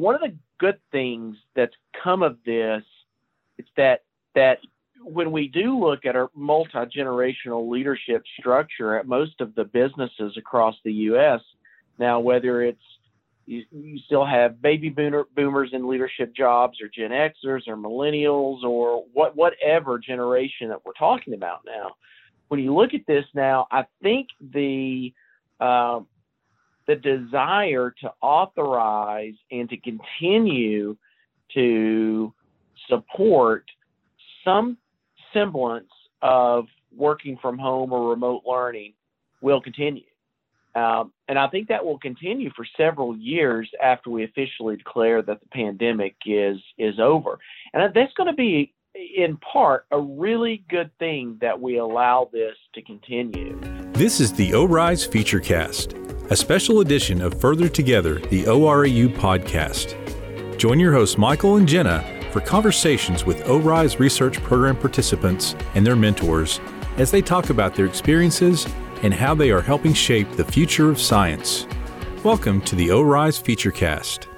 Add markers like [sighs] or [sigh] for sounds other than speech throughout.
one of the good things that's come of this is that that when we do look at our multi-generational leadership structure at most of the businesses across the U.S. now, whether it's you, you still have baby boomer, boomers in leadership jobs, or Gen Xers, or millennials, or what whatever generation that we're talking about now. When you look at this now, I think the uh, the desire to authorize and to continue to support some semblance of working from home or remote learning will continue. Um, and I think that will continue for several years after we officially declare that the pandemic is is over. And that's going to be, in part, a really good thing that we allow this to continue. This is the ORISE Featurecast, a special edition of Further Together, the ORAU podcast. Join your hosts Michael and Jenna for conversations with ORISE research program participants and their mentors as they talk about their experiences and how they are helping shape the future of science. Welcome to the ORISE Featurecast.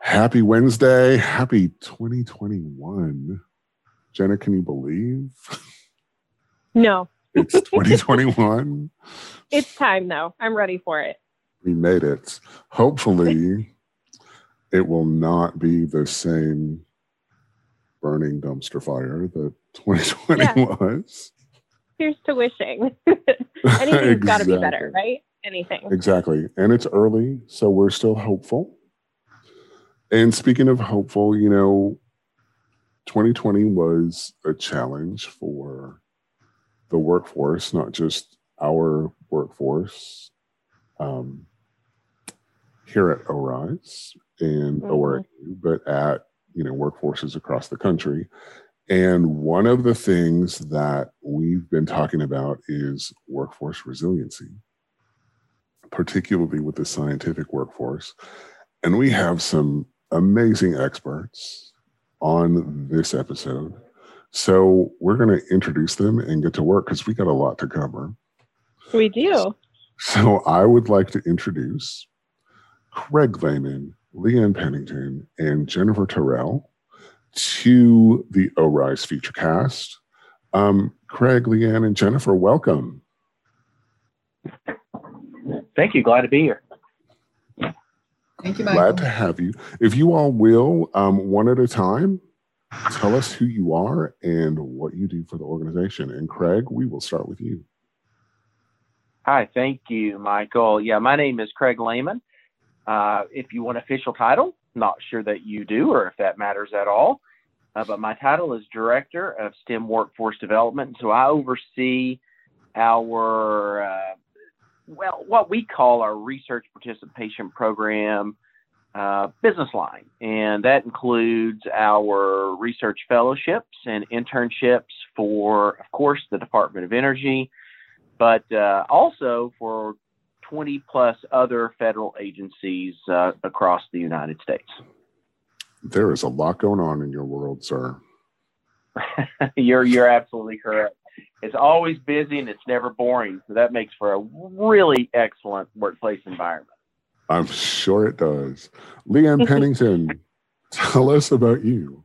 Happy Wednesday. Happy 2021. Jenna, can you believe? No. It's 2021. it's time, though. I'm ready for it. We made it. Hopefully, it will not be the same burning dumpster fire that 2020 yeah. was. Here's to wishing. [laughs] Anything's exactly. got to be better, right? Anything. Exactly. And it's early, so we're still hopeful. And speaking of hopeful, you know, 2020 was a challenge for the workforce, not just our workforce um, here at ORISE and mm-hmm. ORAU, but at you know workforces across the country. And one of the things that we've been talking about is workforce resiliency, particularly with the scientific workforce. And we have some amazing experts on this episode. So we're going to introduce them and get to work because we got a lot to cover. We do. So I would like to introduce Craig Lehman, Leanne Pennington, and Jennifer Terrell to the ORISE Featurecast. Um, Craig, Leanne, and Jennifer, welcome. Thank you. Glad to be here. Thank you, Michael. Glad to have you. If you all will, um, one at a time, tell us who you are and what you do for the organization. And Craig, we will start with you. Hi, thank you, Michael. Yeah, my name is Craig Lehman. Uh, if you want official title, not sure that you do or if that matters at all. Uh, but my title is Director of STEM Workforce Development. So I oversee our, uh, well, what we call our research participation program uh, business line. And that includes our research fellowships and internships for, of course, the Department of Energy, but uh, also for 20 plus other federal agencies uh, across the United States. There is a lot going on in your world, sir. [laughs] you're you're absolutely correct. It's always busy and it's never boring. So that makes for a really excellent workplace environment. I'm sure it does. Leanne Pennington, tell us about you.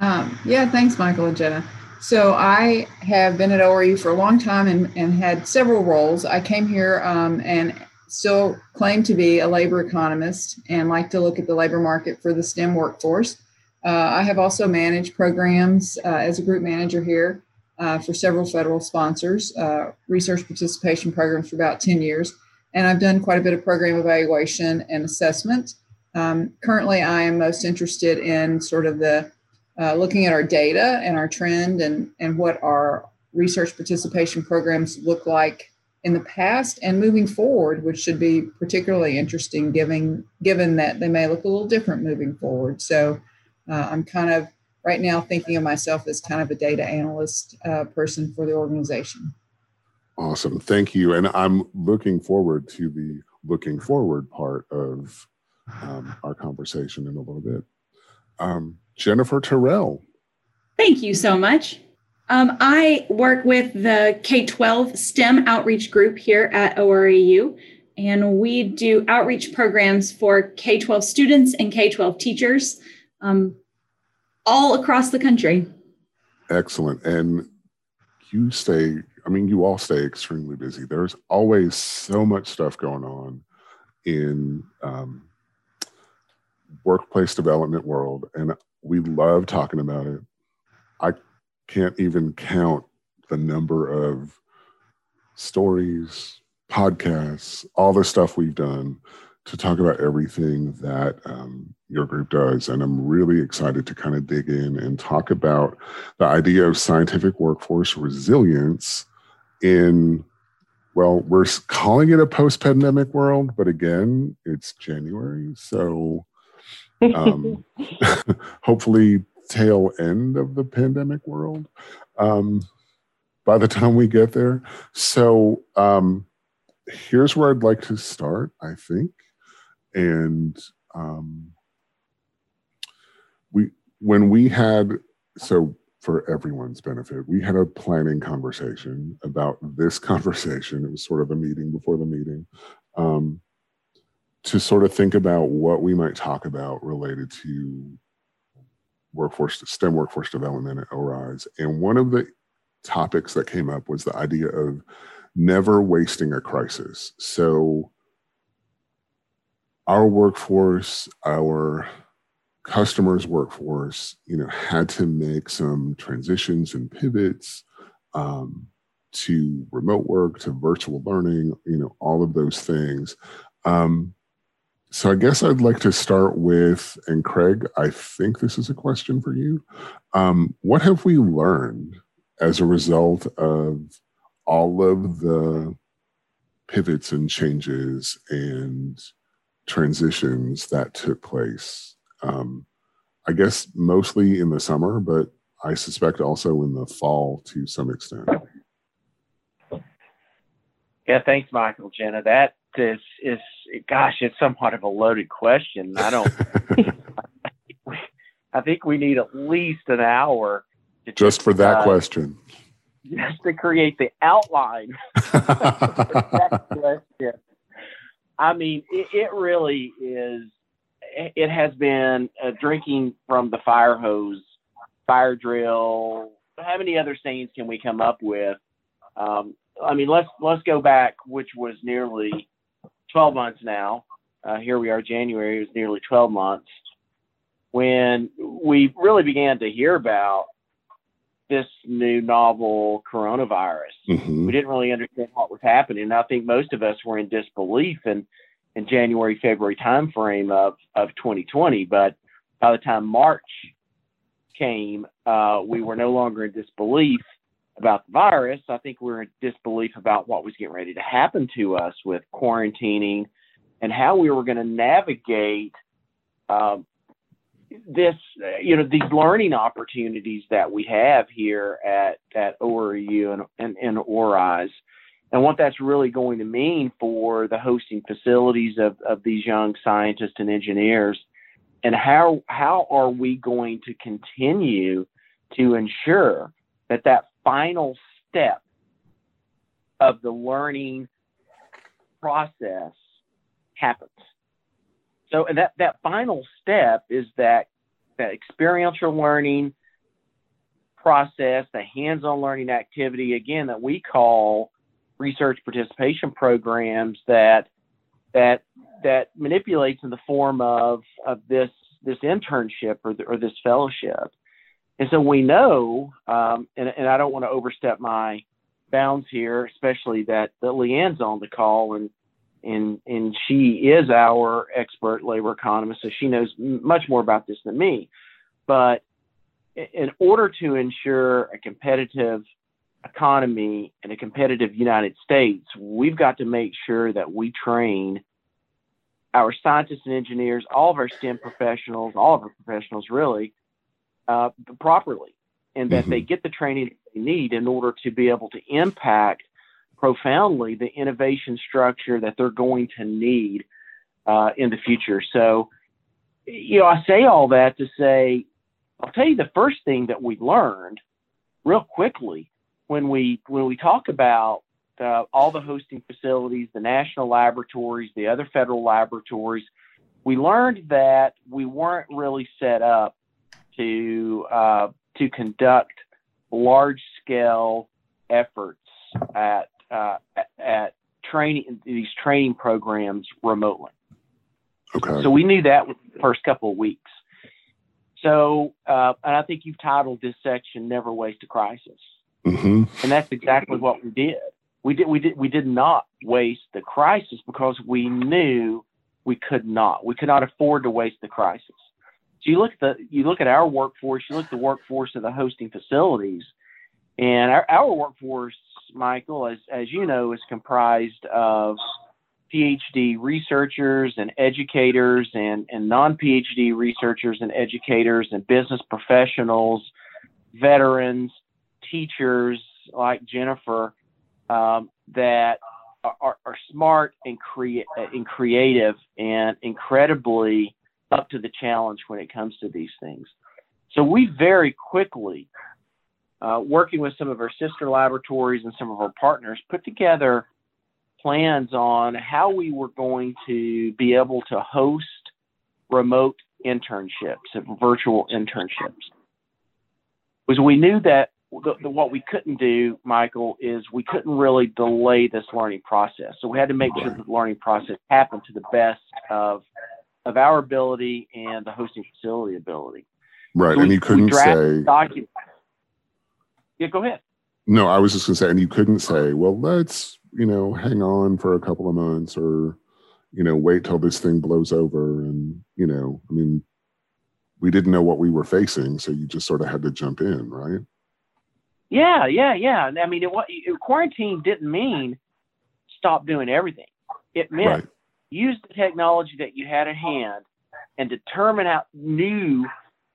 Um, yeah, thanks, Michael and Jenna. So I have been at ORAU for a long time and, and had several roles. I came here um, and still claim to be a labor economist and like to look at the labor market for the STEM workforce. Uh, I have also managed programs uh, as a group manager here uh, for several federal sponsors, uh, research participation programs for about 10 years. And I've done quite a bit of program evaluation and assessment. Um, currently, I am most interested in sort of the uh, looking at our data and our trend and, and what our research participation programs look like in the past and moving forward, which should be particularly interesting given, given that they may look a little different moving forward. So uh, I'm kind of right now thinking of myself as kind of a data analyst uh, person for the organization. Awesome. Thank you. And I'm looking forward to the looking forward part of um, [sighs] our conversation in a little bit. Um, Jennifer Terrell. Thank you so much. Um, I work with the K 12 STEM outreach group here at ORAU, and we do outreach programs for K 12 students and K 12 teachers um, all across the country. Excellent. And you stay, I mean, you all stay extremely busy. There's always so much stuff going on in um, workplace development world and we love talking about it i can't even count the number of stories podcasts all the stuff we've done to talk about everything that um, your group does and i'm really excited to kind of dig in and talk about the idea of scientific workforce resilience in well, we're calling it a post pandemic world, but again, it's January. So um, [laughs] [laughs] hopefully tail end of the pandemic world um, by the time we get there. So um, here's where I'd like to start, I think. And um, we when we had so for everyone's benefit, we had a planning conversation about this [laughs] conversation. It was sort of a meeting before the meeting. Um, to sort of think about what we might talk about related to workforce STEM workforce development at ORISE. And one of the topics that came up was the idea of never wasting a crisis. So our workforce, our customers' workforce, you know, had to make some transitions and pivots um, to remote work, to virtual learning, you know, all of those things. Um, so I guess I'd like to start with, and Craig, I think this is a question for you. Um, what have we learned as a result of all of the pivots and changes and transitions that took place? Um, I guess mostly in the summer, but I suspect also in the fall to some extent. Yeah, thanks, Michael, Jenna. That is is gosh, it's somewhat of a loaded question. I don't. [laughs] I think we need at least an hour just, just for that uh, question. Just to create the outline [laughs] that question. I mean, it, it, really is. It has been drinking from the fire hose, fire drill. How many other sayings can we come up with? Um, I mean, let's let's go back, which was nearly 12 months now. Uh, here we are, January, it was nearly 12 months when we really began to hear about this new novel coronavirus. Mm-hmm. We didn't really understand what was happening. I think most of us were in disbelief in, in January, February timeframe of, of 2020. But by the time March came, uh, we were no longer in disbelief about the virus. I think we are in disbelief about what was getting ready to happen to us with quarantining and how we were going to navigate um, this, you know, these learning opportunities that we have here at, at ORAU and, and, and ORISE and what that's really going to mean for the hosting facilities of, of these young scientists and engineers and how how are we going to continue to ensure that that final step of the learning process happens. So and that, that final step is that that experiential learning process, the hands-on learning activity, again, that we call research participation programs that that that manipulates in the form of of this this internship or, the, or this fellowship. And so we know, um, and, and, I don't want to overstep my bounds here, especially that, that Leanne's on the call and and and she is our expert labor economist, so she knows much more about this than me. But in order to ensure a competitive economy and a competitive United States, we've got to make sure that we train our scientists and engineers, all of our STEM professionals, all of our professionals really, uh, properly and that mm-hmm. they get the training they need in order to be able to impact profoundly the innovation structure that they're going to need uh, in the future. So, you know, I say all that to say, I'll tell you the first thing that we learned real quickly when we when we talk about uh, all the hosting facilities, the national laboratories, the other federal laboratories, we learned that we weren't really set up to uh, to conduct large scale efforts at uh, at training these training programs remotely. Okay. So we knew that the first couple of weeks. So, uh, and I think you've titled this section "Never Waste a Crisis," hmm and that's exactly what we did. We did we did we did not waste the crisis because we knew we could not. We could not afford to waste the crisis. So you look at the you look at our workforce, you look at the workforce of the hosting facilities, and our, our workforce, Michael, as as you know, is comprised of PhD researchers and educators and, and non PhD researchers and educators and business professionals, veterans, teachers like Jennifer um, that are, are smart and, crea- and creative and incredibly up to the challenge when it comes to these things. So we very quickly, uh, working with some of our sister laboratories and some of our partners, put together plans on how we were going to be able to host remote internships and virtual internships. Was we knew that the, the, what we couldn't do, Michael, is we couldn't really delay this learning process. So we had to make sure that the learning process happened to the best of of our ability and the hosting facility ability. Right, So and we- you couldn't say documents. Yeah, go ahead. no. I was just going to say, and you couldn't say, well, let's you know hang on for a couple of months, or you know wait till this thing blows over, and you know, I mean, we didn't know what we were facing, so you just sort of had to jump in, right? Yeah, yeah, yeah. And I mean, it, it, quarantine didn't mean stop doing everything. It meant Right. use the technology that you had at hand and determine out new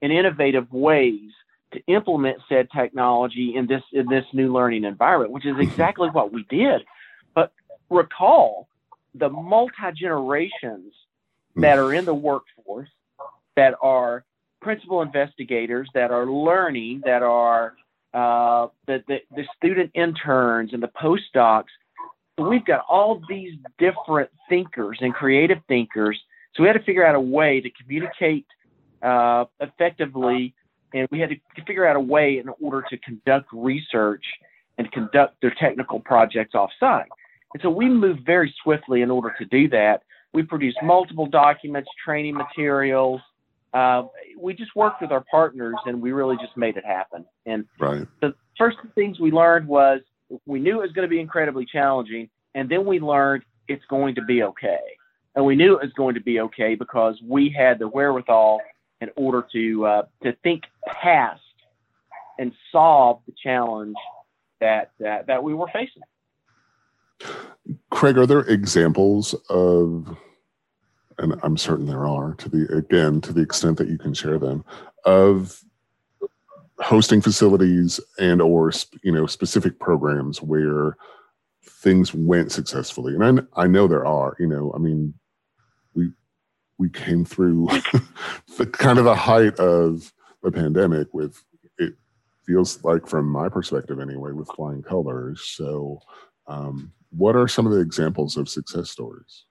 and innovative ways to implement said technology in this in this new learning environment, which is exactly what we did. But recall the multi generations that are in the workforce that are principal investigators that are learning that are uh, the, the the student interns and the postdocs we've got all these different thinkers and creative thinkers. So we had to figure out a way to communicate uh, effectively, and we had to figure out a way in order to conduct research and conduct their technical projects offsite. And so we moved very swiftly in order to do that. We produced multiple documents, training materials. Uh, we just worked with our partners, and we really just made it happen. And Right. the first things we learned was we knew it was going to be incredibly challenging, and then we learned it's going to be okay. And we knew it was going to be okay because we had the wherewithal in order to uh, to think past and solve the challenge that that, that we were facing. Craig, are there examples of, and I'm certain there are, to the again to the extent that you can share them, of hosting facilities and or you know specific programs where things went successfully? And I, I know there are. You know, I mean, we we came through [laughs] the kind of the height of the pandemic with it feels like from my perspective anyway with flying colors. So. Um, what are some of the examples of success stories?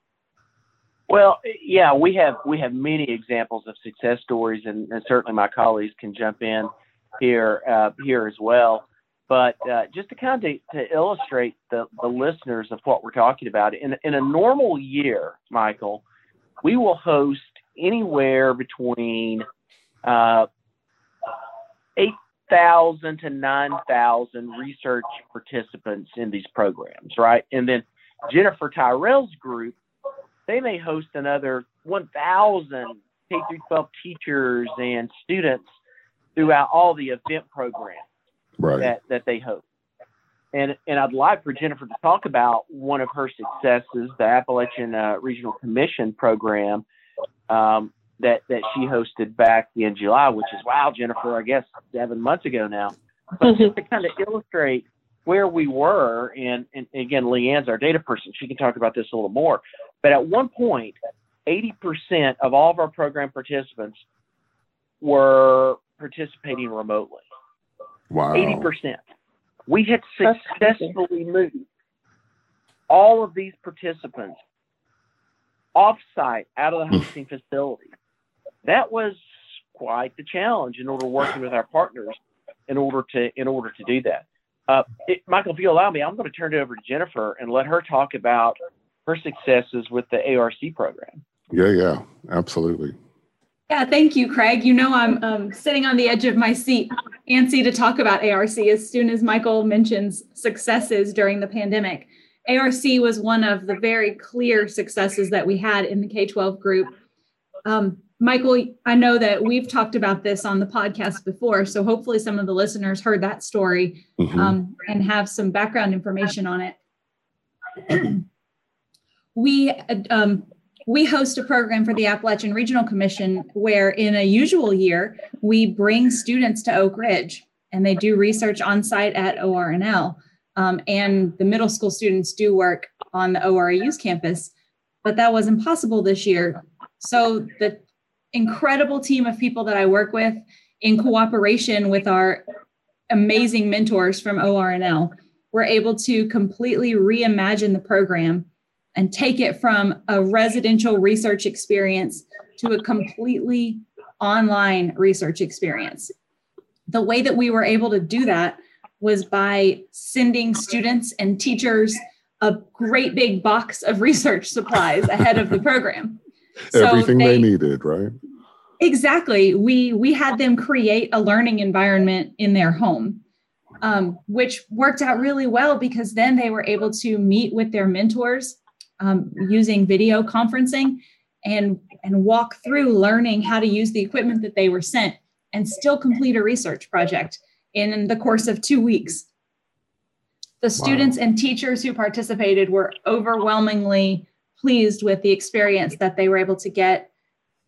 Well, yeah, we have we have many examples of success stories, and, and certainly my colleagues can jump in here uh, here as well. But uh, just to kind of to illustrate the, the listeners of what we're talking about, in in a normal year, Michael, we will host anywhere between uh, eight thousand to nine thousand research participants in these programs, right? And then Jennifer Terrell's group they may host another 1,000 K through 12 teachers and students throughout all the event programs Right. that, that they host. And, and I'd like for Jennifer to talk about one of her successes, the Appalachian uh, Regional Commission program um, that, that she hosted back in July, which is, wow, Jennifer, I guess seven months ago now. But just to kind of illustrate where we were, and, and again, Leanne's our data person. She can talk about this a little more. But at one point, 80% of all of our program participants were participating remotely. Wow. 80%. We had successfully moved all of these participants offsite out of the hosting [laughs] facility. That was quite the challenge in order working with our partners in order to in order to do that. Uh, it, Michael, if you allow me, I'm going to turn it over to Jennifer and let her talk about her successes with the ARC program. Yeah, yeah, absolutely. Yeah, thank you, Craig. You know, I'm um, sitting on the edge of my seat, antsy to talk about ARC as soon as Michael mentions successes during the pandemic. ARC was one of the very clear successes that we had in the K 12 group. Um, Michael, I know that we've talked about this on the podcast before, so hopefully some of the listeners heard that story mm-hmm. um, and have some background information on it. [clears throat] we um, we host a program for the Appalachian Regional Commission where, in a usual year, we bring students to Oak Ridge and they do research on site at ORNL. Um, and the middle school students do work on the ORAU's campus, but that wasn't possible this year. So the incredible team of people that I work with in cooperation with our amazing mentors from ORNL, We're able to completely reimagine the program and take it from a residential research experience to a completely online research experience. The way that we were able to do that was by sending students and teachers a great big box of research supplies ahead of the program. So Everything they, they needed, right? Exactly. We we had them create a learning environment in their home, um, which worked out really well because then they were able to meet with their mentors um, using video conferencing and and walk through learning how to use the equipment that they were sent and still complete a research project in the course of two weeks. The students wow. and teachers who participated were overwhelmingly pleased with the experience that they were able to get,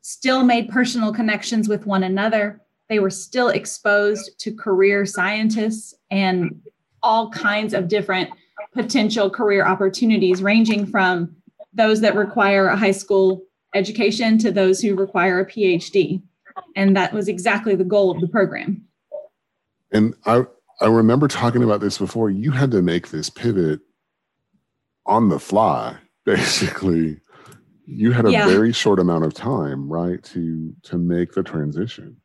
still made personal connections with one another. They were still exposed to career scientists and all kinds of different potential career opportunities, ranging from those that require a high school education to those who require a PhD. And that was exactly the goal of the program. And I, I remember talking about this before. You had to make this pivot on the fly, basically. You had a yeah. very short amount of time, right, to to make the transition.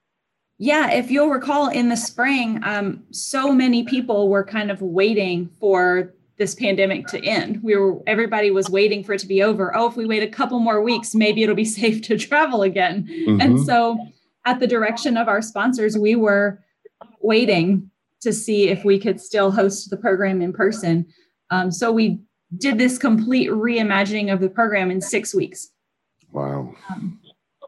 Yeah, if you'll recall in the spring, um, so many people were kind of waiting for this pandemic to end. We were everybody was waiting for it to be over. Oh, if we wait a couple more weeks, maybe it'll be [laughs] safe to travel again. Mm-hmm. And so at the direction of our sponsors, we were waiting to see if we could still host the program in person. Um, so we did this complete reimagining of the program in six weeks. Wow. Um,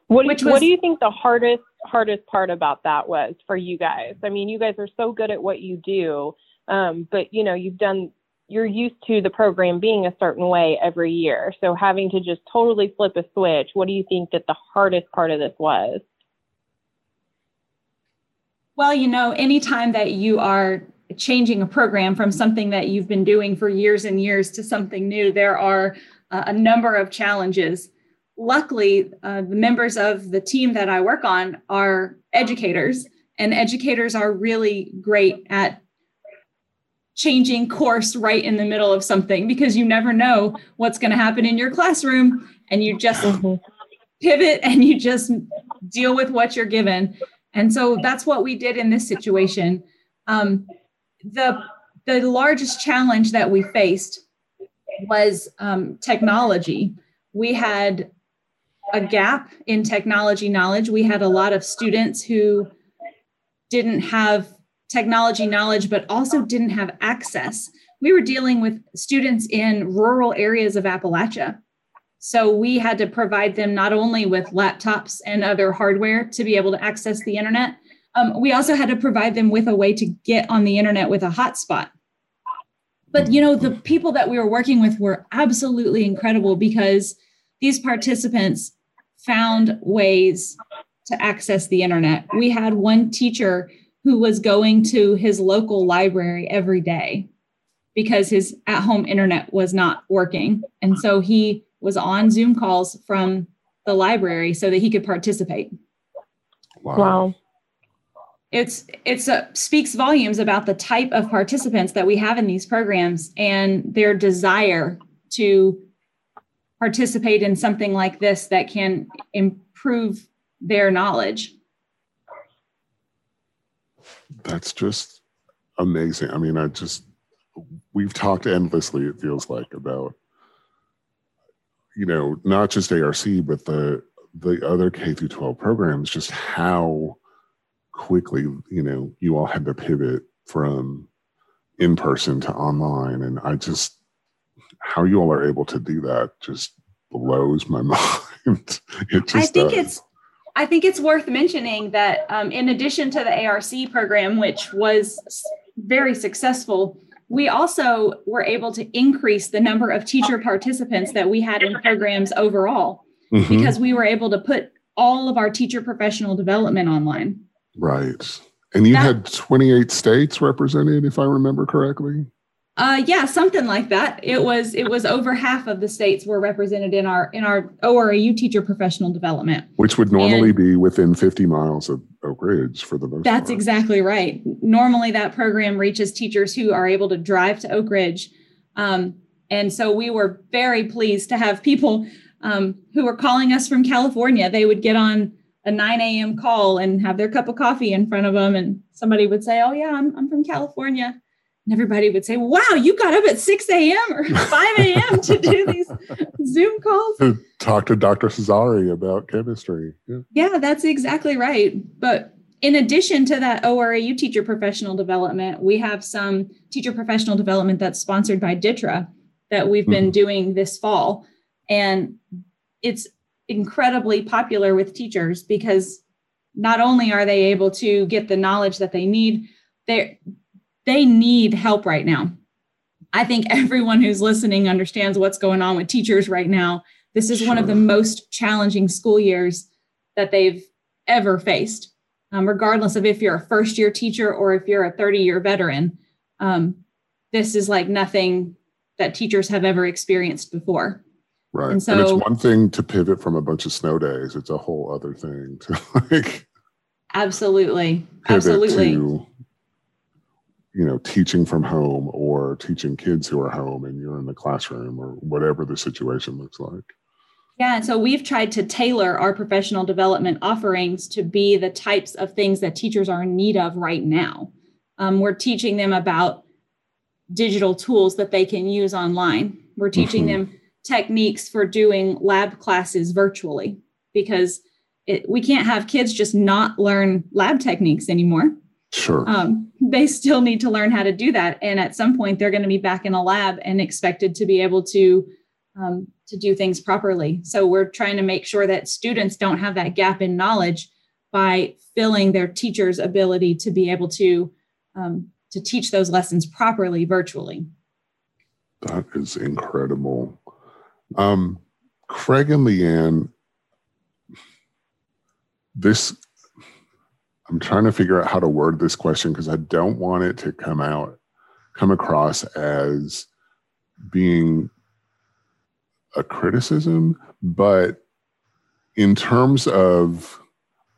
what, was, what do you think the hardest hardest part about that was for you guys? I mean, you guys are so good at what you do, um, but you know, you've done you're used to the program being a certain way every year. So having to just totally flip a switch, what do you think that the hardest part of this was? Well, you know, anytime that you are changing a program from something that you've been doing for years and years to something new, there are uh, a number of challenges. Luckily, uh, the members of the team that I work on are educators, and educators are really great at changing course right in the middle of something because you never know what's going to happen in your classroom and you just pivot and you just deal with what you're given. And so that's what we did in this situation. Um, the the largest challenge that we faced was um, technology we had a gap in technology knowledge we had a lot of students who didn't have technology knowledge, but also didn't have access. We were dealing with students in rural areas of Appalachia. So we had to provide them not only with laptops and other hardware to be able to access the internet, um, we also had to provide them with a way to get on the internet with a hotspot. But you know, the people that we were working with were absolutely incredible because these participants found ways to access the internet. We had one teacher who was going to his local library every day because his at home internet was not working. And so he was on Zoom calls from the library so that he could participate. Wow. wow. It's it's a, speaks volumes about the type of participants that we have in these programs and their desire to participate in something like this that can improve their knowledge. That's just amazing. I mean, I just, we've talked endlessly, it feels like, about, you know, not just ARC, but the, the other K through 12 programs, just how quickly, you know, you all had to pivot from in person to online. And I just, how you all are able to do that just blows my [laughs] mind. it just I think does. it's I think it's worth mentioning that um, in addition to the ARC program, which was very successful, we also were able to increase the number of teacher participants that we had in programs overall mm-hmm. because we were able to put all of our teacher professional development online. Right. And you that, had 28 states represented, if I remember correctly. Uh, yeah, something like that. It was it was over half of the states were represented in our in our ORAU teacher professional development, which would normally and be within 50 miles of Oak Ridge for the most. That's part. exactly right. Normally, that program reaches teachers who are able to drive to Oak Ridge, um, and so we were very pleased to have people um, who were calling us from California. They would get on a 9 a.m. call and have their cup of coffee in front of them, and somebody would say, "Oh yeah, I'm I'm from California." And everybody would say, Wow, you got up at 6 a.m. or [laughs] 5 a.m. to do these [laughs] Zoom calls. To talk to Dr. Cesari about chemistry. Yeah. yeah, that's exactly right. But in addition to that ORAU teacher professional development, we have some teacher professional development that's sponsored by DTRA that we've been mm-hmm. doing this fall. And it's incredibly popular with teachers because not only are they able to get the knowledge that they need, they they need help right now. I think everyone who's listening understands what's going on with teachers right now. This is sure. one of the most challenging school years that they've ever faced, um, regardless of if you're a first year teacher or if you're a 30 year veteran. Um, this is like nothing that teachers have ever experienced before. Right. And so and it's one thing to pivot from a bunch of snow days, it's a whole other thing to [laughs] like. Absolutely. Absolutely. To you know teaching from home or teaching kids who are home and you're in the classroom or whatever the situation looks like yeah and so we've tried to tailor our professional development offerings to be the types of things that teachers are in need of right now um, we're teaching them about digital tools that they can use online we're teaching mm-hmm. them techniques for doing lab classes virtually because it, we can't have kids just not learn lab techniques anymore Sure. Um, they still need to learn how to do that, and at some point, they're going to be back in a lab and expected to be able to um, to do things properly. So we're trying to make sure that students don't have that gap in knowledge by filling their teacher's ability to be able to um, to teach those lessons properly virtually. That is incredible. Um, Craig and Leanne, this I'm trying to figure out how to word this question because I don't want it to come out, come across as being a criticism, but in terms of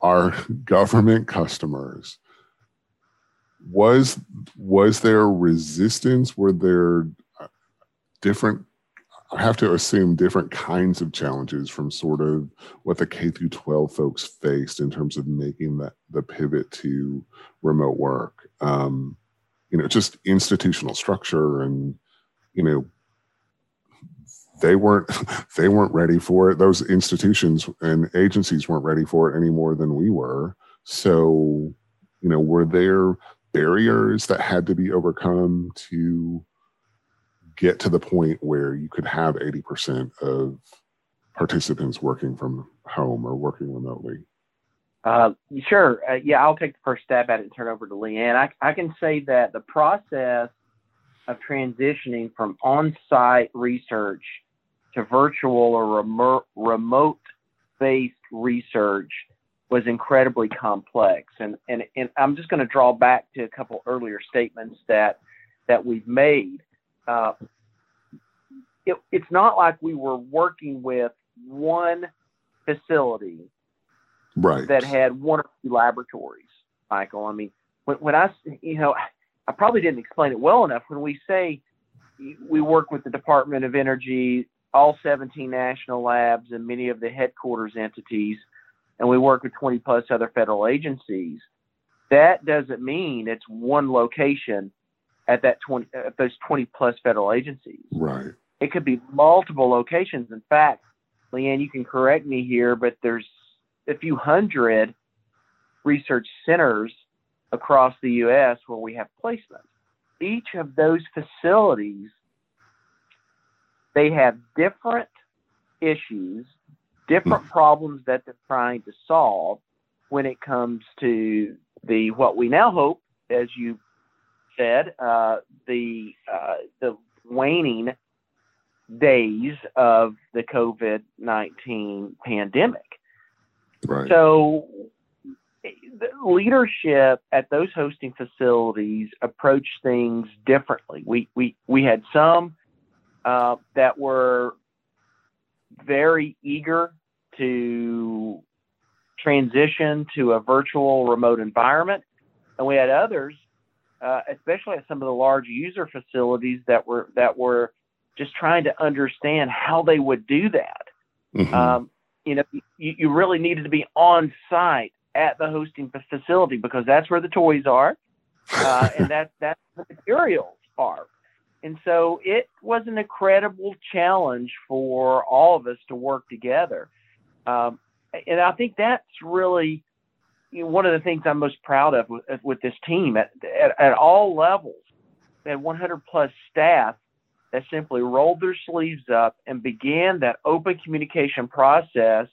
our [laughs] government customers, was was there resistance? Were there uh, different I have to assume different kinds of challenges from sort of what the K through 12 folks faced in terms of making that the pivot to remote work. Um, you know, just institutional structure and, you know, they weren't [laughs] they weren't ready for it. Those institutions and agencies weren't ready for it any more than we were. So, you know, were there barriers that had to be overcome to get to the point where you could have 80% of participants working from home or working remotely? Uh, sure. Uh, yeah, I'll take the first stab at it and turn over to Leanne. I, I can say that the process of transitioning from on site research to virtual or remote, remote based research was incredibly complex. And, and, and I'm just going to draw back to a couple earlier statements that, that we've made uh, it, it's not like we were working with one facility right. that had one or two laboratories, Michael. I mean, when, when I, you know, I probably didn't explain it well enough. When we say we work with the Department of Energy, all 17 national labs, and many of the headquarters entities, and we work with 20 plus other federal agencies. That doesn't mean it's one location at that 20 at those 20 plus federal agencies. Right. It could be multiple locations. In fact, Leanne, you can correct me here, but there's a few hundred research centers across the U.S. where we have placements. Each of those facilities, they have different issues, different mm. problems that they're trying to solve when it comes to the what we now hope, as you said, uh, the uh, the waning days of the COVID nineteen pandemic. Right. So, the leadership at those hosting facilities approach things differently. We we we had some uh, that were very eager to transition to a virtual remote environment. And we had others, uh, especially at some of the large user facilities that were that were just trying to understand how they would do that. Mm-hmm. Um, you know, you, you really needed to be on site at the hosting facility because that's where the toys are, uh, [laughs] and that that's the materials are. And so it was an incredible challenge for all of us to work together. Um, and I think that's really you know, one of the things I'm most proud of with, with this team at, at, at all levels. Had 100 plus staff that simply rolled their sleeves up and began that open communication process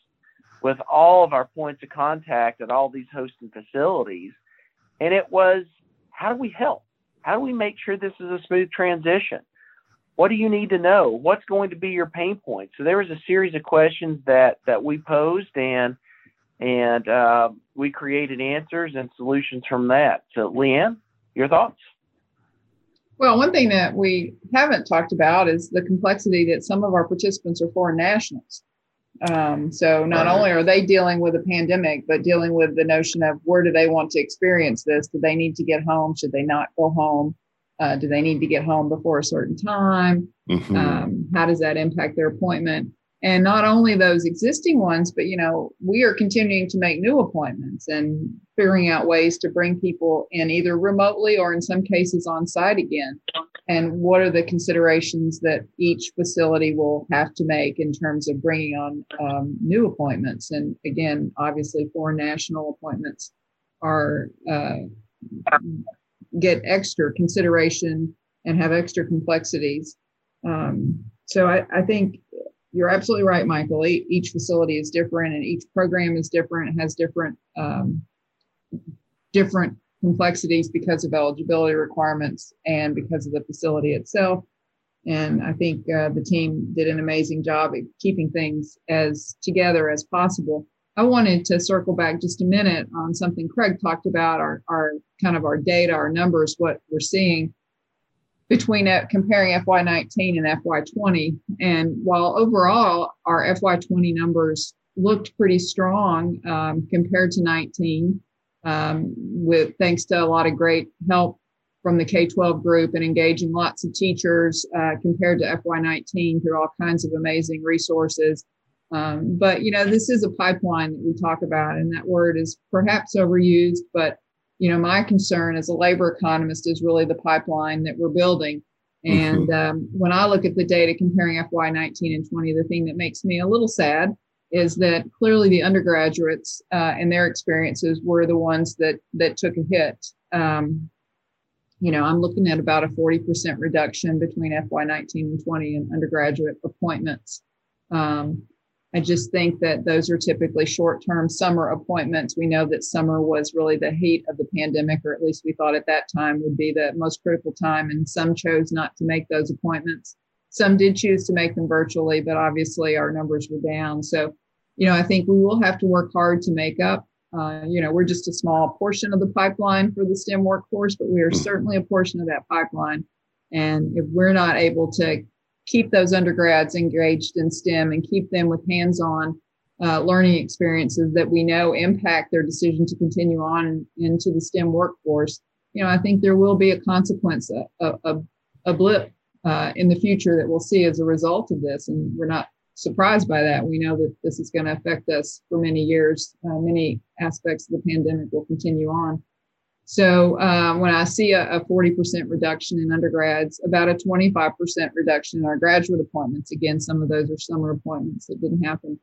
with all of our points of contact at all these hosting facilities. And it was, how do we help? How do we make sure this is a smooth transition? What do you need to know? What's going to be your pain point? So there was a series of questions that that we posed, and and uh, we created answers and solutions from that. So, Leanne, your thoughts? Well, one thing that we haven't talked about is the complexity that some of our participants are foreign nationals. Um, so not only are they dealing with a pandemic, but dealing with the notion of where do they want to experience this? Do they need to get home? Should they not go home? Uh, do they need to get home before a certain time? Mm-hmm. Um, how does that impact their appointment? And not only those existing ones, but you know, we are continuing to make new appointments and figuring out ways to bring people in either remotely or in some cases on site again. And what are the considerations that each facility will have to make in terms of bringing on um, new appointments? And again, obviously, foreign national appointments are uh, get extra consideration and have extra complexities. Um, so I, I, think you're absolutely right, Michael. Each facility is different, and each program is different. It has different um, different complexities because of eligibility requirements and because of the facility itself. And I think uh, the team did an amazing job at keeping things as together as possible. I wanted to circle back just a minute on something Craig talked about our, our kind of our data, our numbers, what we're seeing between uh, comparing FY19 and FY20. And while overall our FY20 numbers looked pretty strong um, compared to 19, um, with thanks to a lot of great help from the K-12 group and engaging lots of teachers uh, compared to FY19 through all kinds of amazing resources. Um, but you know, this is a pipeline that we talk about, and that word is perhaps overused. But you know, my concern as a labor economist is really the pipeline that we're building. Mm-hmm. And um, when I look at the data comparing FY19 and 20, the thing that makes me a little sad is that clearly the undergraduates uh, and their experiences were the ones that that took a hit. Um, you know, I'm looking at about a 40% reduction between FY19 and 20 in undergraduate appointments. Um, I just think that those are typically short term summer appointments. We know that summer was really the heat of the pandemic, or at least we thought at that time would be the most critical time. And some chose not to make those appointments. Some did choose to make them virtually, but obviously our numbers were down. So, you know, I think we will have to work hard to make up. Uh, you know, we're just a small portion of the pipeline for the STEM workforce, but we are certainly a portion of that pipeline. And if we're not able to keep those undergrads engaged in STEM and keep them with hands on uh, learning experiences that we know impact their decision to continue on into the STEM workforce, you know, I think there will be a consequence, a, a, a blip uh, in the future that we'll see as a result of this. And we're not surprised by that. We know that this is going to affect us for many years. Uh, many aspects of the pandemic will continue on. So uh, when I see a, a, 40% reduction in undergrads, about a 25% reduction in our graduate appointments, again, some of those are summer appointments that didn't happen.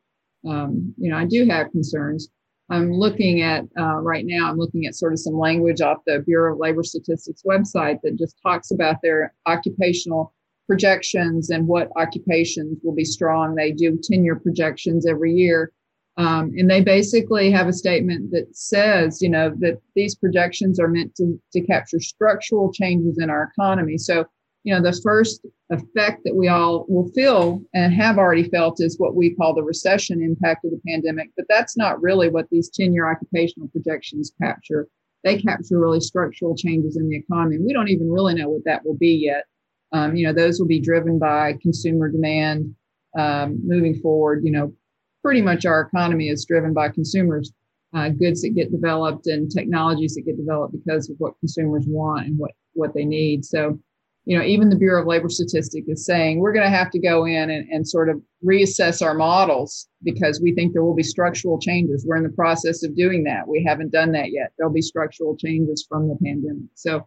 Um, you know, I do have concerns. I'm looking at uh, right now, I'm looking at sort of some language off the Bureau of Labor Statistics website that just talks about their occupational projections and what occupations will be strong. They do tenure projections every year. Um, and they basically have a statement that says, you know, that these projections are meant to, to capture structural changes in our economy. So you know, the first effect that we all will feel and have already felt is what we call the recession impact of the pandemic. But that's not really what these 10 year occupational projections capture. They capture really structural changes in the economy. We don't even really know what that will be yet. Um, you know, those will be driven by consumer demand um, moving forward. You know, pretty much our economy is driven by consumers, uh, goods that get developed and technologies that get developed because of what consumers want and what, what they need. So, you know, even the Bureau of Labor Statistic is saying we're going to have to go in and, and sort of reassess our models because we think there will be structural changes. We're in the process of doing that. We haven't done that yet. There'll be structural changes from the pandemic. So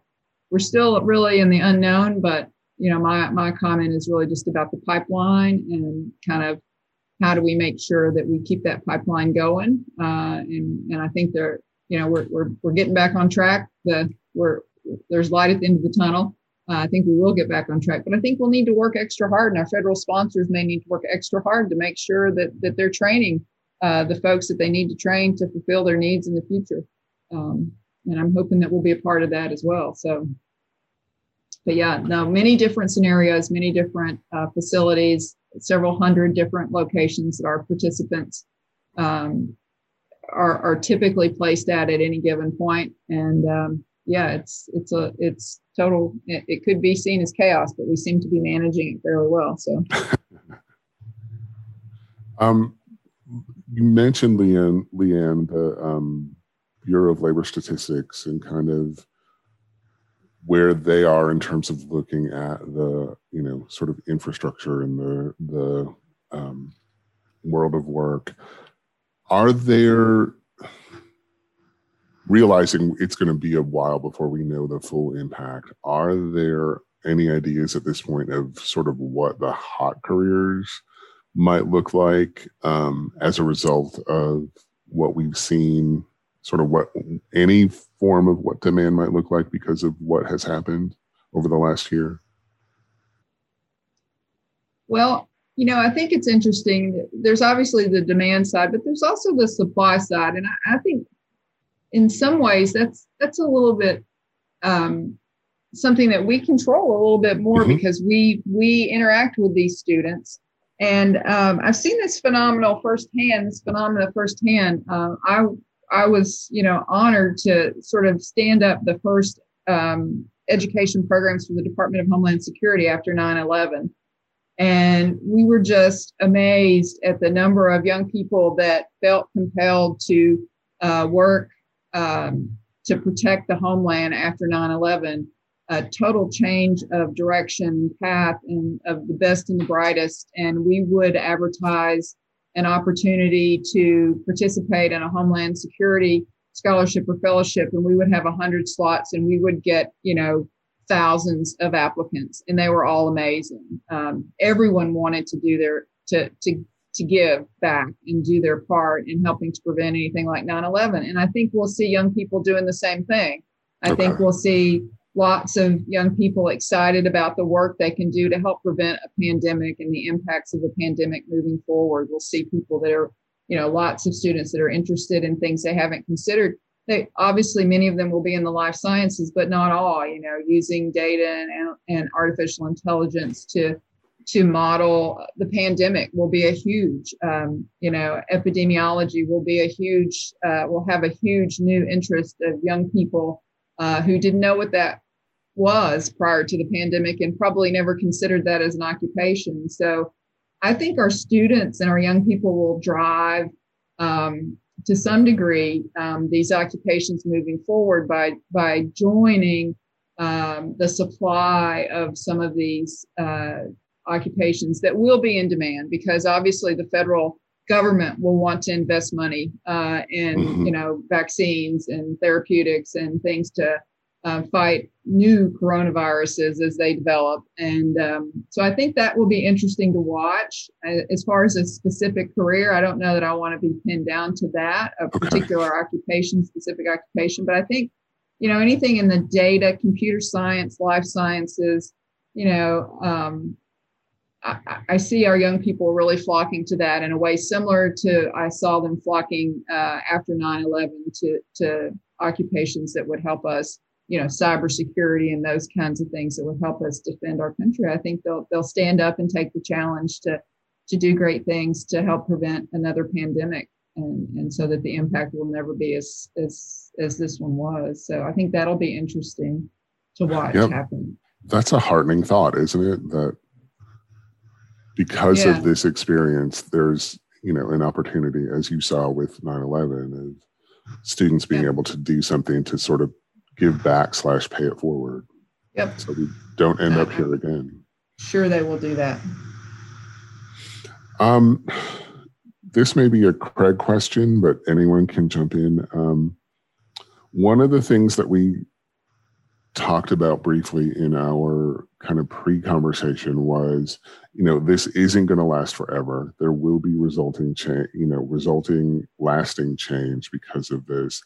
we're still really in the unknown, but you know, my my comment is really just about the pipeline and kind of how do we make sure that we keep that pipeline going. Uh, and and I think there, you know, we're we're we're getting back on track. The we're there's light at the end of the tunnel uh, I think we will get back on track, but I think we'll need to work extra hard, and our federal sponsors may need to work extra hard to make sure that that they're training uh, the folks that they need to train to fulfill their needs in the future. Um, and I'm hoping that we'll be a part of that as well. So, but yeah, now many different scenarios, many different uh, facilities, several hundred different locations that our participants um, are, are typically placed at at any given point, and um, yeah, it's it's a it's total. It, it, could be seen as chaos, but we seem to be managing it fairly well. So, [laughs] um, you mentioned Leanne, Leanne, the um, Bureau of Labor Statistics, and kind of where they are in terms of looking at the you know sort of infrastructure in the the um, world of work. Are there realizing it's going to be a while before we know the full impact, are there any ideas at this point of sort of what the hot careers might look like um, as a result of what we've seen, sort of what any form of what demand might look like because of what has happened over the last year? Well, you know, I think it's interesting. There's obviously the demand side, but there's also the supply side. And I, I think in some ways that's that's a little bit um, something that we control a little bit more mm-hmm. because we we interact with these students and um, i've seen this phenomenal firsthand this phenomena firsthand uh, i i was you know honored to sort of stand up the first um, education programs for the department of homeland security after 9-11 and we were just amazed at the number of young people that felt compelled to uh, work um, to protect the homeland after 9 11, a total change of direction, path, and of the best and the brightest. And we would advertise an opportunity to participate in a Homeland Security scholarship or fellowship, and we would have 100 slots and we would get, you know, thousands of applicants, and they were all amazing. Um, everyone wanted to do their to to to give back and do their part in helping to prevent anything like 9-11 and i think we'll see young people doing the same thing i okay. think we'll see lots of young people excited about the work they can do to help prevent a pandemic and the impacts of the pandemic moving forward. We'll see people that are you know lots of students that are interested in things they haven't considered. They obviously many of them will be in the life sciences but not all you know using data and, and artificial intelligence to to model the pandemic will be a huge, um, you know, epidemiology will be a huge, uh, will have a huge new interest of young people uh, who didn't know what that was prior to the pandemic and probably never considered that as an occupation. So I think our students and our young people will drive um, to some degree um, these occupations moving forward by by joining um, the supply of some of these uh, occupations that will be in demand because obviously the federal government will want to invest money uh, in mm-hmm. you know vaccines and therapeutics and things to uh, fight new coronaviruses as they develop. And um, so i think that will be interesting to watch. As far as a specific career i don't know that i want to be pinned down to that a particular occupation specific occupation. But i think you know anything in the data computer science life sciences you know um, I, I, see our young people really flocking to that in a way similar to I saw them flocking uh, after 9/11 to to occupations that would help us, you know, cybersecurity and those kinds of things that would help us defend our country. I think they'll they'll stand up and take the challenge to to do great things to help prevent another pandemic, and and so that the impact will never be as as as this one was. So I think that'll be interesting to watch yep. happen. That's a heartening thought, isn't it? That because yeah. of this experience, there's you know an opportunity, as you saw with 9/11, of students being yeah. able to do something to sort of give back slash pay it forward. Yep. So we don't end up here again. Sure, they will do that. Um, this may be a Craig question, but anyone can jump in. Um, one of the things that we talked about briefly in our kind of pre-conversation was you know this isn't going to last forever there will be resulting change you know resulting lasting change because of this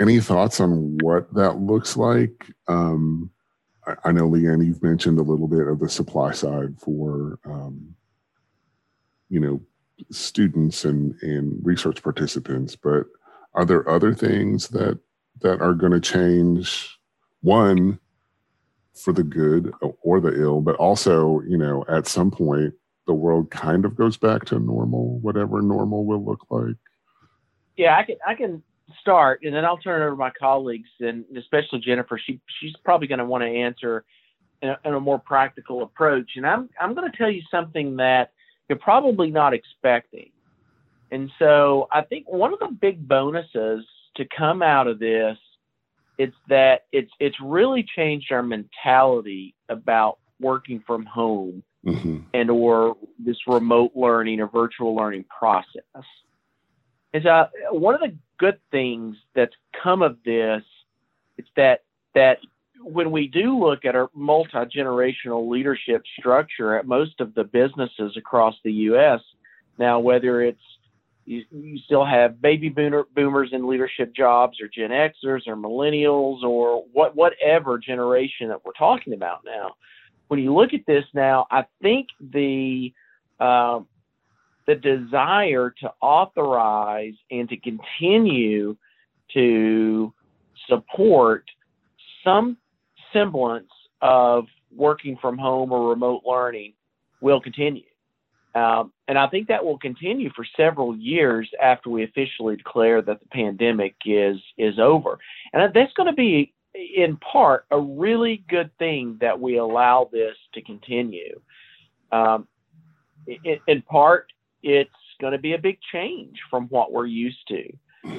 any thoughts on what that looks like um, I, I, know leanne you've mentioned a little bit of the supply side for um, you know students and and research participants but are there other things that that are going to change one for the good or the ill, but also, you know, at some point, the world kind of goes back to normal, whatever normal will look like. Yeah, I can I can start, and then I'll turn it over to my colleagues, and especially Jennifer. She she's probably going to want to answer in a, in a, more practical approach. And I'm I'm going to tell you something that you're probably not expecting. And so I think one of the big bonuses to come out of this it's that it's it's really changed our mentality about working from home mm-hmm. and or this remote learning or virtual learning process. Is uh, one of the good things that's come of this it's that that when we do look at our multi-generational leadership structure at most of the businesses across the US now whether it's you, you still have baby boomer, boomers in leadership jobs or Gen Xers or millennials or what whatever generation that we're talking about now. When you look at this now, I think the uh, the desire to authorize and to continue to support some semblance of working from home or remote learning will continue. Um, and I think that will continue for several years after we officially declare that the pandemic is is over. And that's going to be, in part, a really good thing that we allow this to continue. Um, in, in part, it's going to be a big change from what we're used to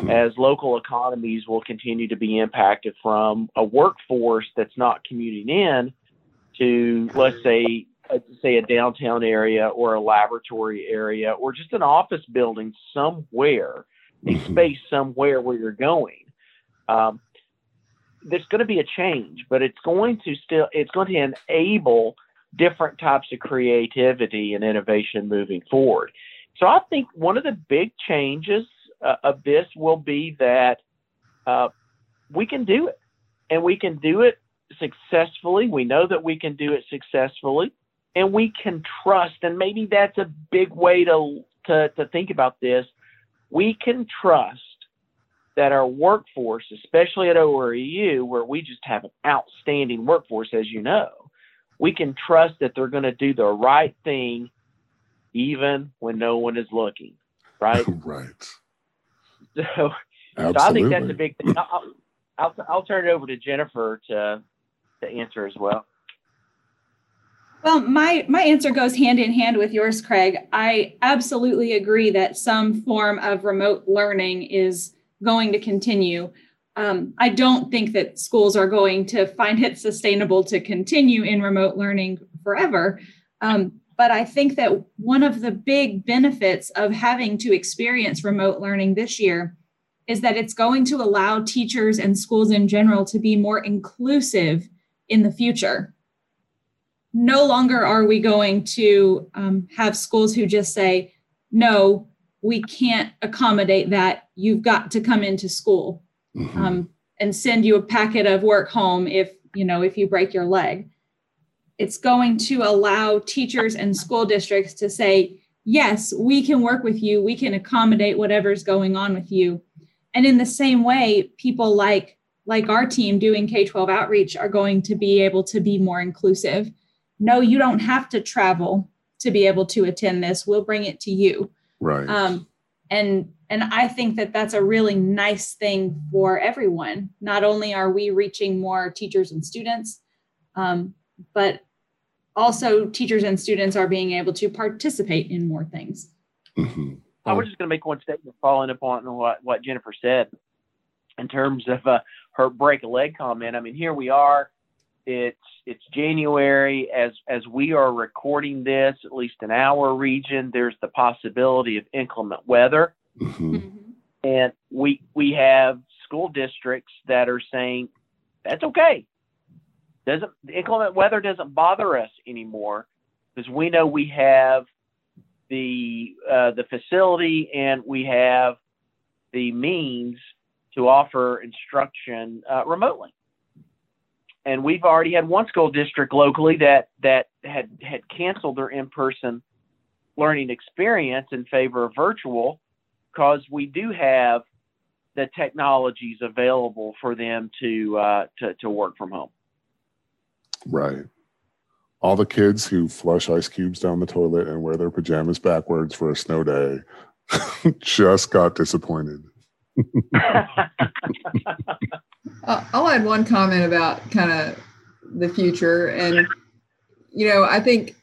as local economies will continue to be impacted from a workforce that's not commuting in to, let's say, say a downtown area or a laboratory area or just an office building somewhere, a mm-hmm. space somewhere where you're going. Um, there's going to be a change, but it's going to still it's going to enable different types of creativity and innovation moving forward. So I think one of the big changes uh, of this will be that uh, we can do it, and we can do it successfully. We know that we can do it successfully and we can trust, and maybe that's a big way to, to, to think about this. We can trust that our workforce, especially at ORAU, where we just have an outstanding workforce, as you know, we can trust that they're going to do the right thing even when no one is looking, right? [laughs] right. So, so, I think that's a big thing. I'll, I'll, I'll turn it over to Jennifer to, to answer as well. Well, my my answer goes hand in hand with yours, Craig. I absolutely agree that some form of remote learning is going to continue. Um, I don't think that schools are going to find it sustainable to continue in remote learning forever. Um, but I think that one of the big benefits of having to experience remote learning this year is that it's going to allow teachers and schools in general to be more inclusive in the future. No longer are we going to um, have schools who just say, no, we can't accommodate that. You've got to come into school mm-hmm. um, and send you a packet of work home if you know if you break your leg it's going to allow teachers and school districts to say, yes, we can work with you, we can accommodate whatever's going on with you. And in the same way, people like like our team doing K-12 outreach are going to be able to be more inclusive. No, you don't have to travel to be able to attend this. We'll bring it to you. Right. Um, and and I think that that's a really nice thing for everyone. Not only are we reaching more teachers and students, um, but also teachers and students are being able to participate in more things. Mm-hmm. I was just going to make one statement following up on what, what Jennifer said in terms of uh, her break a leg comment. I mean, here we are. It's it's January as as we are recording this. At least in our region, there's the possibility of inclement weather, mm-hmm. mm-hmm. and we we have school districts that are saying that's okay doesn't inclement weather doesn't bother us anymore because we know we have the uh, the facility and we have the means to offer instruction uh, remotely. And we've already had one school district locally that that had had canceled their in-person learning experience in favor of virtual because we do have the technologies available for them to uh, to, to work from home. Right. All the kids who flush ice cubes down the toilet and wear their pajamas backwards for a snow day [laughs] just got disappointed. [laughs] [laughs] I'll add one comment about kind of the future. And, you know, I think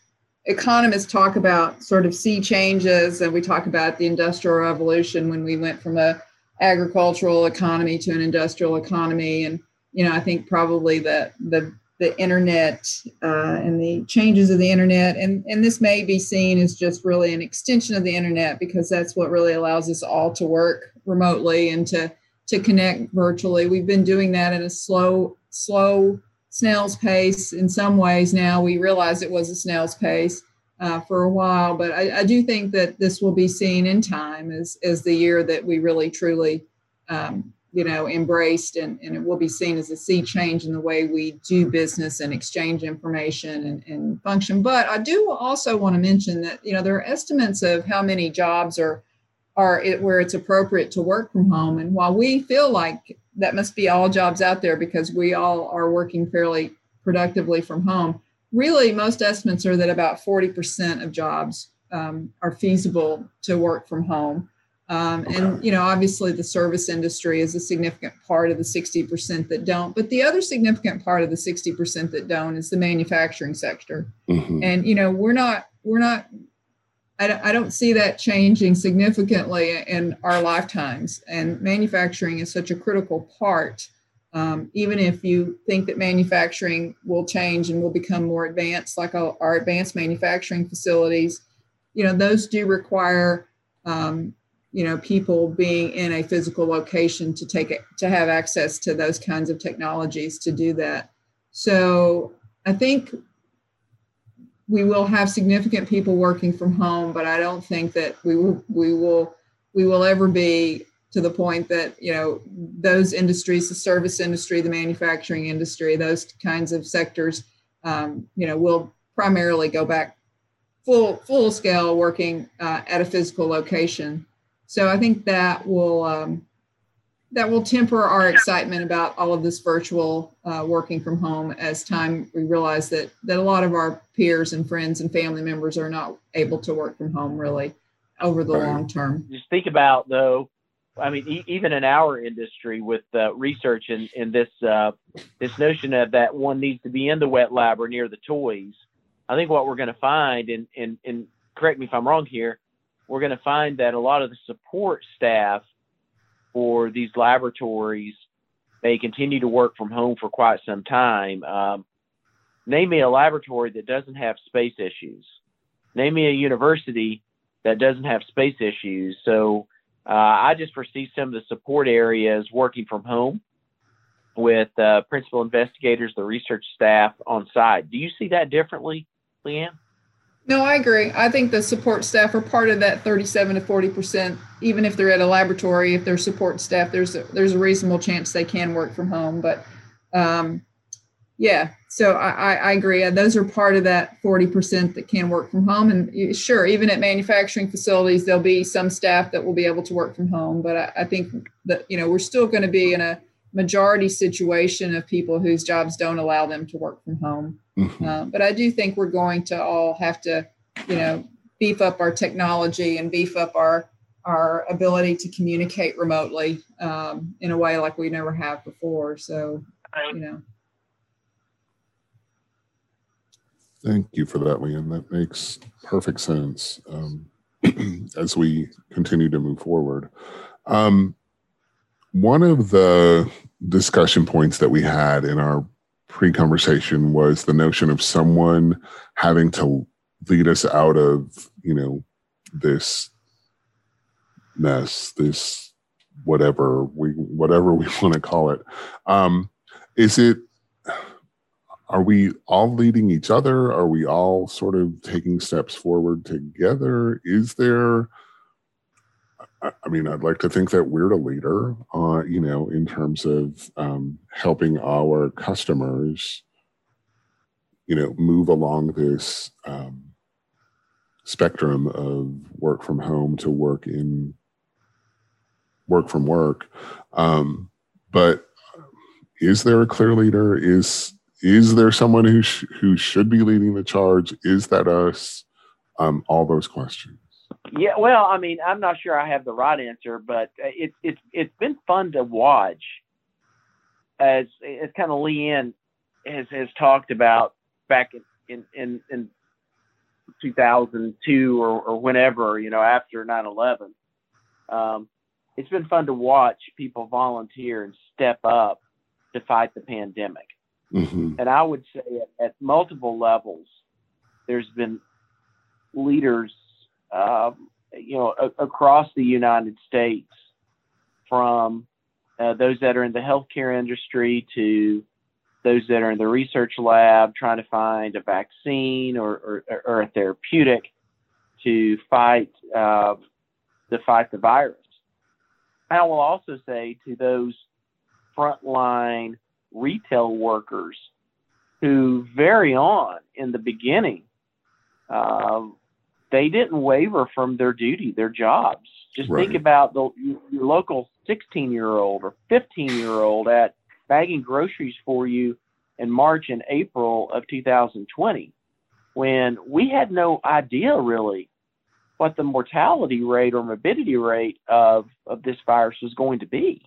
economists talk about sort of sea changes and we talk about the industrial revolution when we went from a agricultural economy to an industrial economy and you know i think probably the the the internet uh, and the changes of the internet. And, and this may be seen as just really an extension of the internet because that's what really allows us all to work remotely and to, to connect virtually. We've been doing that at a slow, slow snail's pace in some ways now. We realize it was a snail's pace. Uh, for a while, but I, I, do think that this will be seen in time as as the year that we really truly um, you know, embraced and, and it will be seen as a sea change in the way we do business and exchange information and, and function. But I do also want to mention that, you know, there are estimates of how many jobs are are it, where it's appropriate to work from home. And while we feel like that must be all jobs out there because we all are working fairly productively from home, really most estimates are that about 40% of jobs um, are feasible to work from home. Um, and you know, obviously, the service industry is a significant part of the 60% that don't. But the other significant part of the 60% that don't is the manufacturing sector. Mm-hmm. And you know, we're not we're not. I, I don't see that changing significantly in our lifetimes. And manufacturing is such a critical part. Um, even if you think that manufacturing will change and will become more advanced, like our, advanced manufacturing facilities, you know, those do require um, you know people being in a physical location to take it to have access to those kinds of technologies to do that so i think we will have significant people working from home but i don't think that we will we will we will ever be to the point that you know those industries the service industry the manufacturing industry those kinds of sectors um, you know will primarily go back full full scale working uh, at a physical location. So I think that will um, that will temper our excitement about all of this virtual uh, working from home as time we realize that that a lot of our peers and friends and family members are not able to work from home really over the long term. Just think about though. I mean, e- even in our industry, with uh, research and in, in, this uh, this notion of that one needs to be in the wet lab or near the toys, I think what we're going to find, and, and and correct me if I'm wrong here, we're going to find that a lot of the support staff for these laboratories They continue to work from home for quite some time. Um, name me a laboratory that doesn't have space issues. Name me a university that doesn't have space issues. So uh, I just foresee some of the support areas working from home with uh, principal investigators, the research staff on site. Do you see that differently, Leanne? No, I agree. I think the support staff are part of that 37 to 40 percent. Even if they're at a laboratory, if they're support staff, there's a, there's a reasonable chance they can work from home. But um, yeah, so I, I, agree. Those are part of that 40 percent that can work from home. And sure, even at manufacturing facilities, there'll be some staff that will be able to work from home. But I, I think that you know we're still going to be in a majority situation of people whose jobs don't allow them to work from home. Mm-hmm. Uh, but I do think we're going to all have to, you know, beef up our technology and beef up our our ability to communicate remotely um, in a way like we never have before. So, you know. Thank you for that, Leanne. That makes perfect sense um, [clears throat] as we continue to move forward. Um, one of the discussion points that we had in our pre-conversation was the notion of someone having to lead us out of you know this mess this whatever we whatever we [laughs] want to call it. Um is it are we all leading each other? Are we all sort of taking steps forward together? Is there I mean, I'd like to think that we're a leader, uh, you know, in terms of um, helping our customers, you know, move along this um, spectrum of work from home to work in work from work. Um, but is there a clear leader? Is is there someone who sh- who should be leading the charge? Is that us? Um, all those questions. Yeah, well, I mean, I'm not sure I have the right answer, but it's it's it's been fun to watch. As it's kind of Leanne has has talked about back in in in, in 2002 or, or whenever you know after 9/11. Um, it's been fun to watch people volunteer and step up to fight the pandemic. Mm-hmm. And I would say at, at multiple levels, there's been leaders um, you know, a- across the United States, from uh, those that are in the healthcare industry to those that are in the research lab trying to find a vaccine or, or, or a therapeutic to fight uh, to fight the virus. I will also say to those frontline retail workers who very on in the beginning uh, they didn't waver from their duty, their jobs. Just right. think about the your local 16 year old or 15 year old at bagging groceries for you in March and April of 2020, when we had no idea really what the mortality rate or morbidity rate of, of this virus was going to be.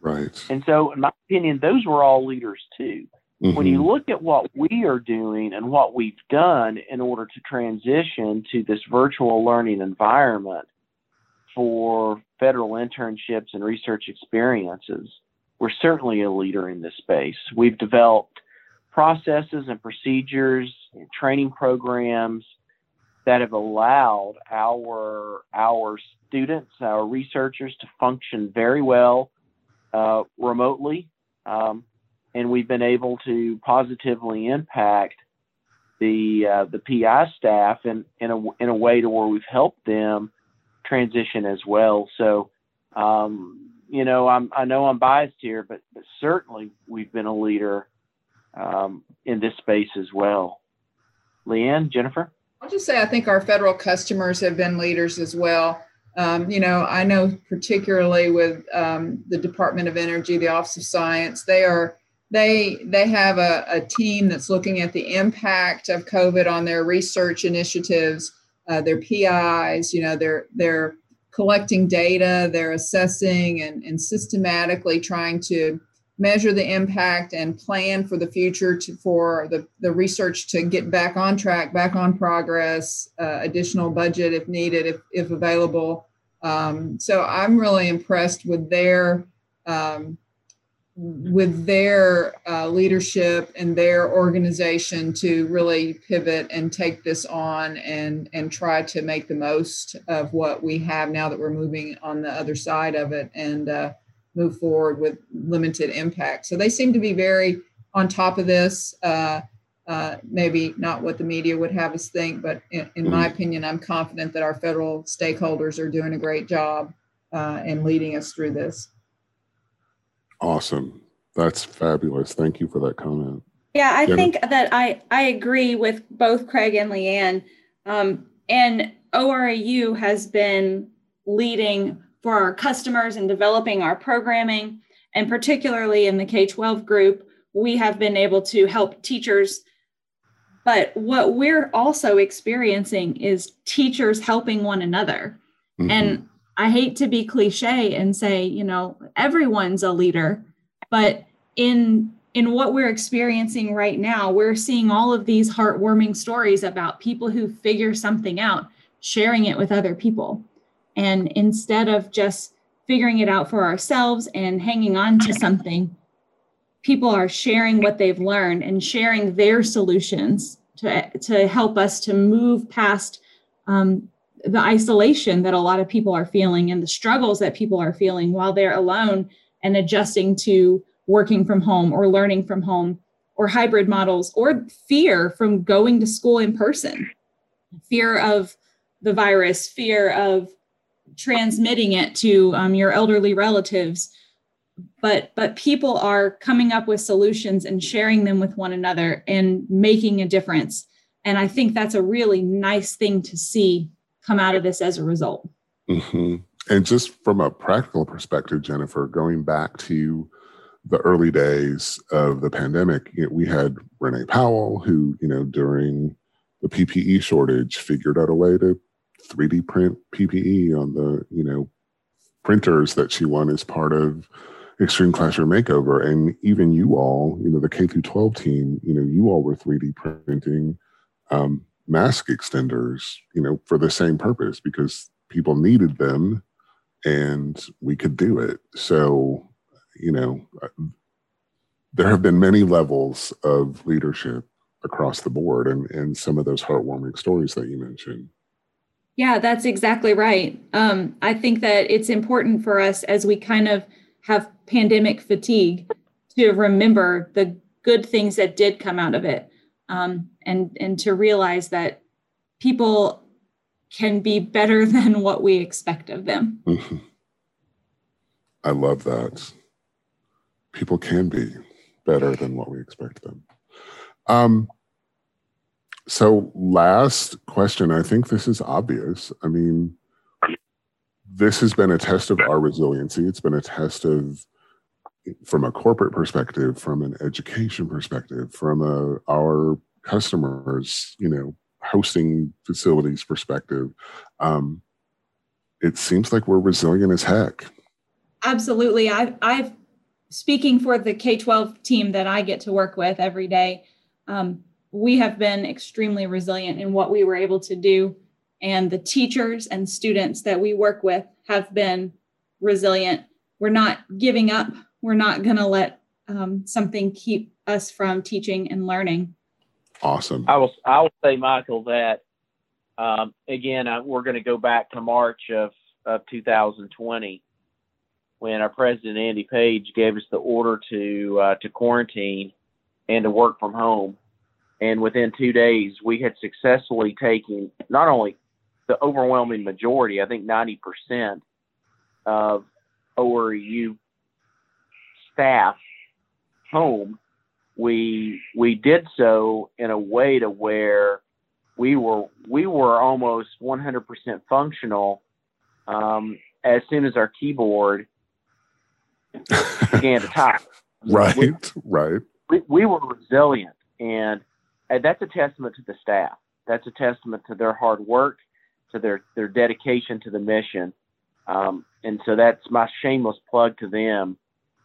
Right. And so, in my opinion, those were all leaders too. Mm-hmm. When you mm-hmm. look at what we are doing and what we've done in order to transition to this virtual learning environment for federal internships and research experiences, we're certainly a leader in this space. We've developed processes and procedures and training programs that have allowed our our students, our researchers to function very well uh, remotely. Um, and we've been able to positively impact the uh, the PI staff in in a in a way to where we've helped them transition as well. So, um, you know, I'm I know I'm biased here, but, but certainly we've been a leader um, in this space as well. Leanne, Jennifer. I'll just say I think our federal customers have been leaders as well. Um, you know, I know particularly with um, the Department of Energy, the Office of Science, they are they they have a, a team that's looking at the impact of COVID on their research initiatives, uh, their PIs. You know, they're they're collecting data, they're assessing and, and systematically trying to measure the impact and plan for the future to, for the, the research to get back on track, back on progress, uh, additional budget if needed, if, if available. Um, so I'm really impressed with their um, with their uh, leadership and their organization to really pivot and take this on and and try to make the most of what we have now that we're moving on the other side of it and uh, move forward with limited impact. So they seem to be very on top of this. Uh, uh maybe not what the media would have us think, but in, in my mm-hmm. opinion, I'm confident that our federal stakeholders are doing a great job uh, in leading us through this. Awesome. That's fabulous. Thank you for that comment. Yeah, I Jenna? think that I, I agree with both Craig and Leanne. Um, and ORAU has been leading for our customers and developing our programming. And particularly in the K 12 group, we have been able to help teachers. But what we're also experiencing is teachers helping one another. Mm-hmm. And I hate to be cliche and say, you know, everyone's a leader, but in in what we're experiencing right now, we're seeing all of these heartwarming stories about people who figure something out, sharing it with other people. And instead of just figuring it out for ourselves and hanging on to something, people are sharing what they've learned and sharing their solutions to, to help us to move past um, the isolation that a lot of people are feeling and the struggles that people are feeling while they're alone and adjusting to working from home or learning from home or hybrid models or fear from going to school in person. Fear of the virus fear of transmitting it to um, your elderly relatives. But but people are coming up with solutions and sharing them with one another and making a difference. And i think that's a really nice thing to see come out of this as a result. Mm-hmm. And just from a practical perspective, Jennifer, going back to the early days of the pandemic, we had Renee Powell, who, you know, during the PPE shortage, figured out a way to 3D print PPE on the, you know, printers that she won as part of Extreme Classroom Makeover. And even you all, you know, the K through 12 team, you know, you all were 3D printing um, mask extenders, you know, for the same purpose because people needed them and we could do it. So, you know, there have been many levels of leadership across the board and, and some of those heartwarming stories that you mentioned. Yeah, that's exactly right. Um, I think that it's important for us as we kind of have pandemic fatigue to remember the good things that did come out of it um, and and to realize that people can be better [laughs] than what we expect of them. Mm-hmm. I love that. People can be better than what we expect them. Um, so, last question. I think this is obvious. I mean, this has been a test of our resiliency. It's been a test of from a corporate perspective, from an education perspective, from a our customers, you know, hosting facilities perspective, um, it seems like we're resilient as heck. Absolutely. I've, I've speaking for the K 12 team that I get to work with every day. Um, we have been extremely resilient in what we were able to do. And the teachers and students that we work with have been resilient. We're not giving up we're not going to let um, something keep us from teaching and learning. Awesome. I will. I will say, Michael, that um, again, I, we're going to go back to March of of 2020 when our president Andy Page gave us the order to uh, to quarantine and to work from home. And within two days, we had successfully taken not only the overwhelming majority, I think 90% of ORAU staff home, we we did so in a way to where we were we were almost 100% functional um, as soon as our keyboard [laughs] began to type. right, we, right. We, we were resilient, and, and that's a testament to the staff. That's a testament to their hard work, to their their dedication to the mission. Um, and so that's my shameless plug to them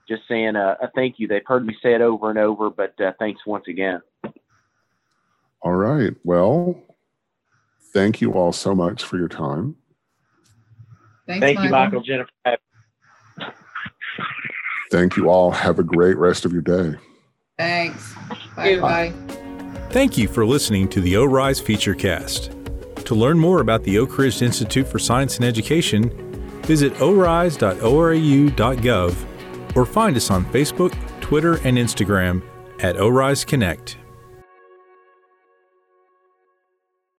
just saying a, a, thank you. They've heard me say it over and over, but uh, thanks once again. All right. Well, thank you all so much for your time. Thanks, thank Michael. you, Michael, Jennifer. Thank you all. Have a great rest of your day. Thanks. Bye bye. Thank you for listening to the ORISE Featurecast. To learn more about the Oak Ridge Institute for Science and Education, visit orise.orau.gov or find us on Facebook, Twitter, and Instagram at ORISE Connect.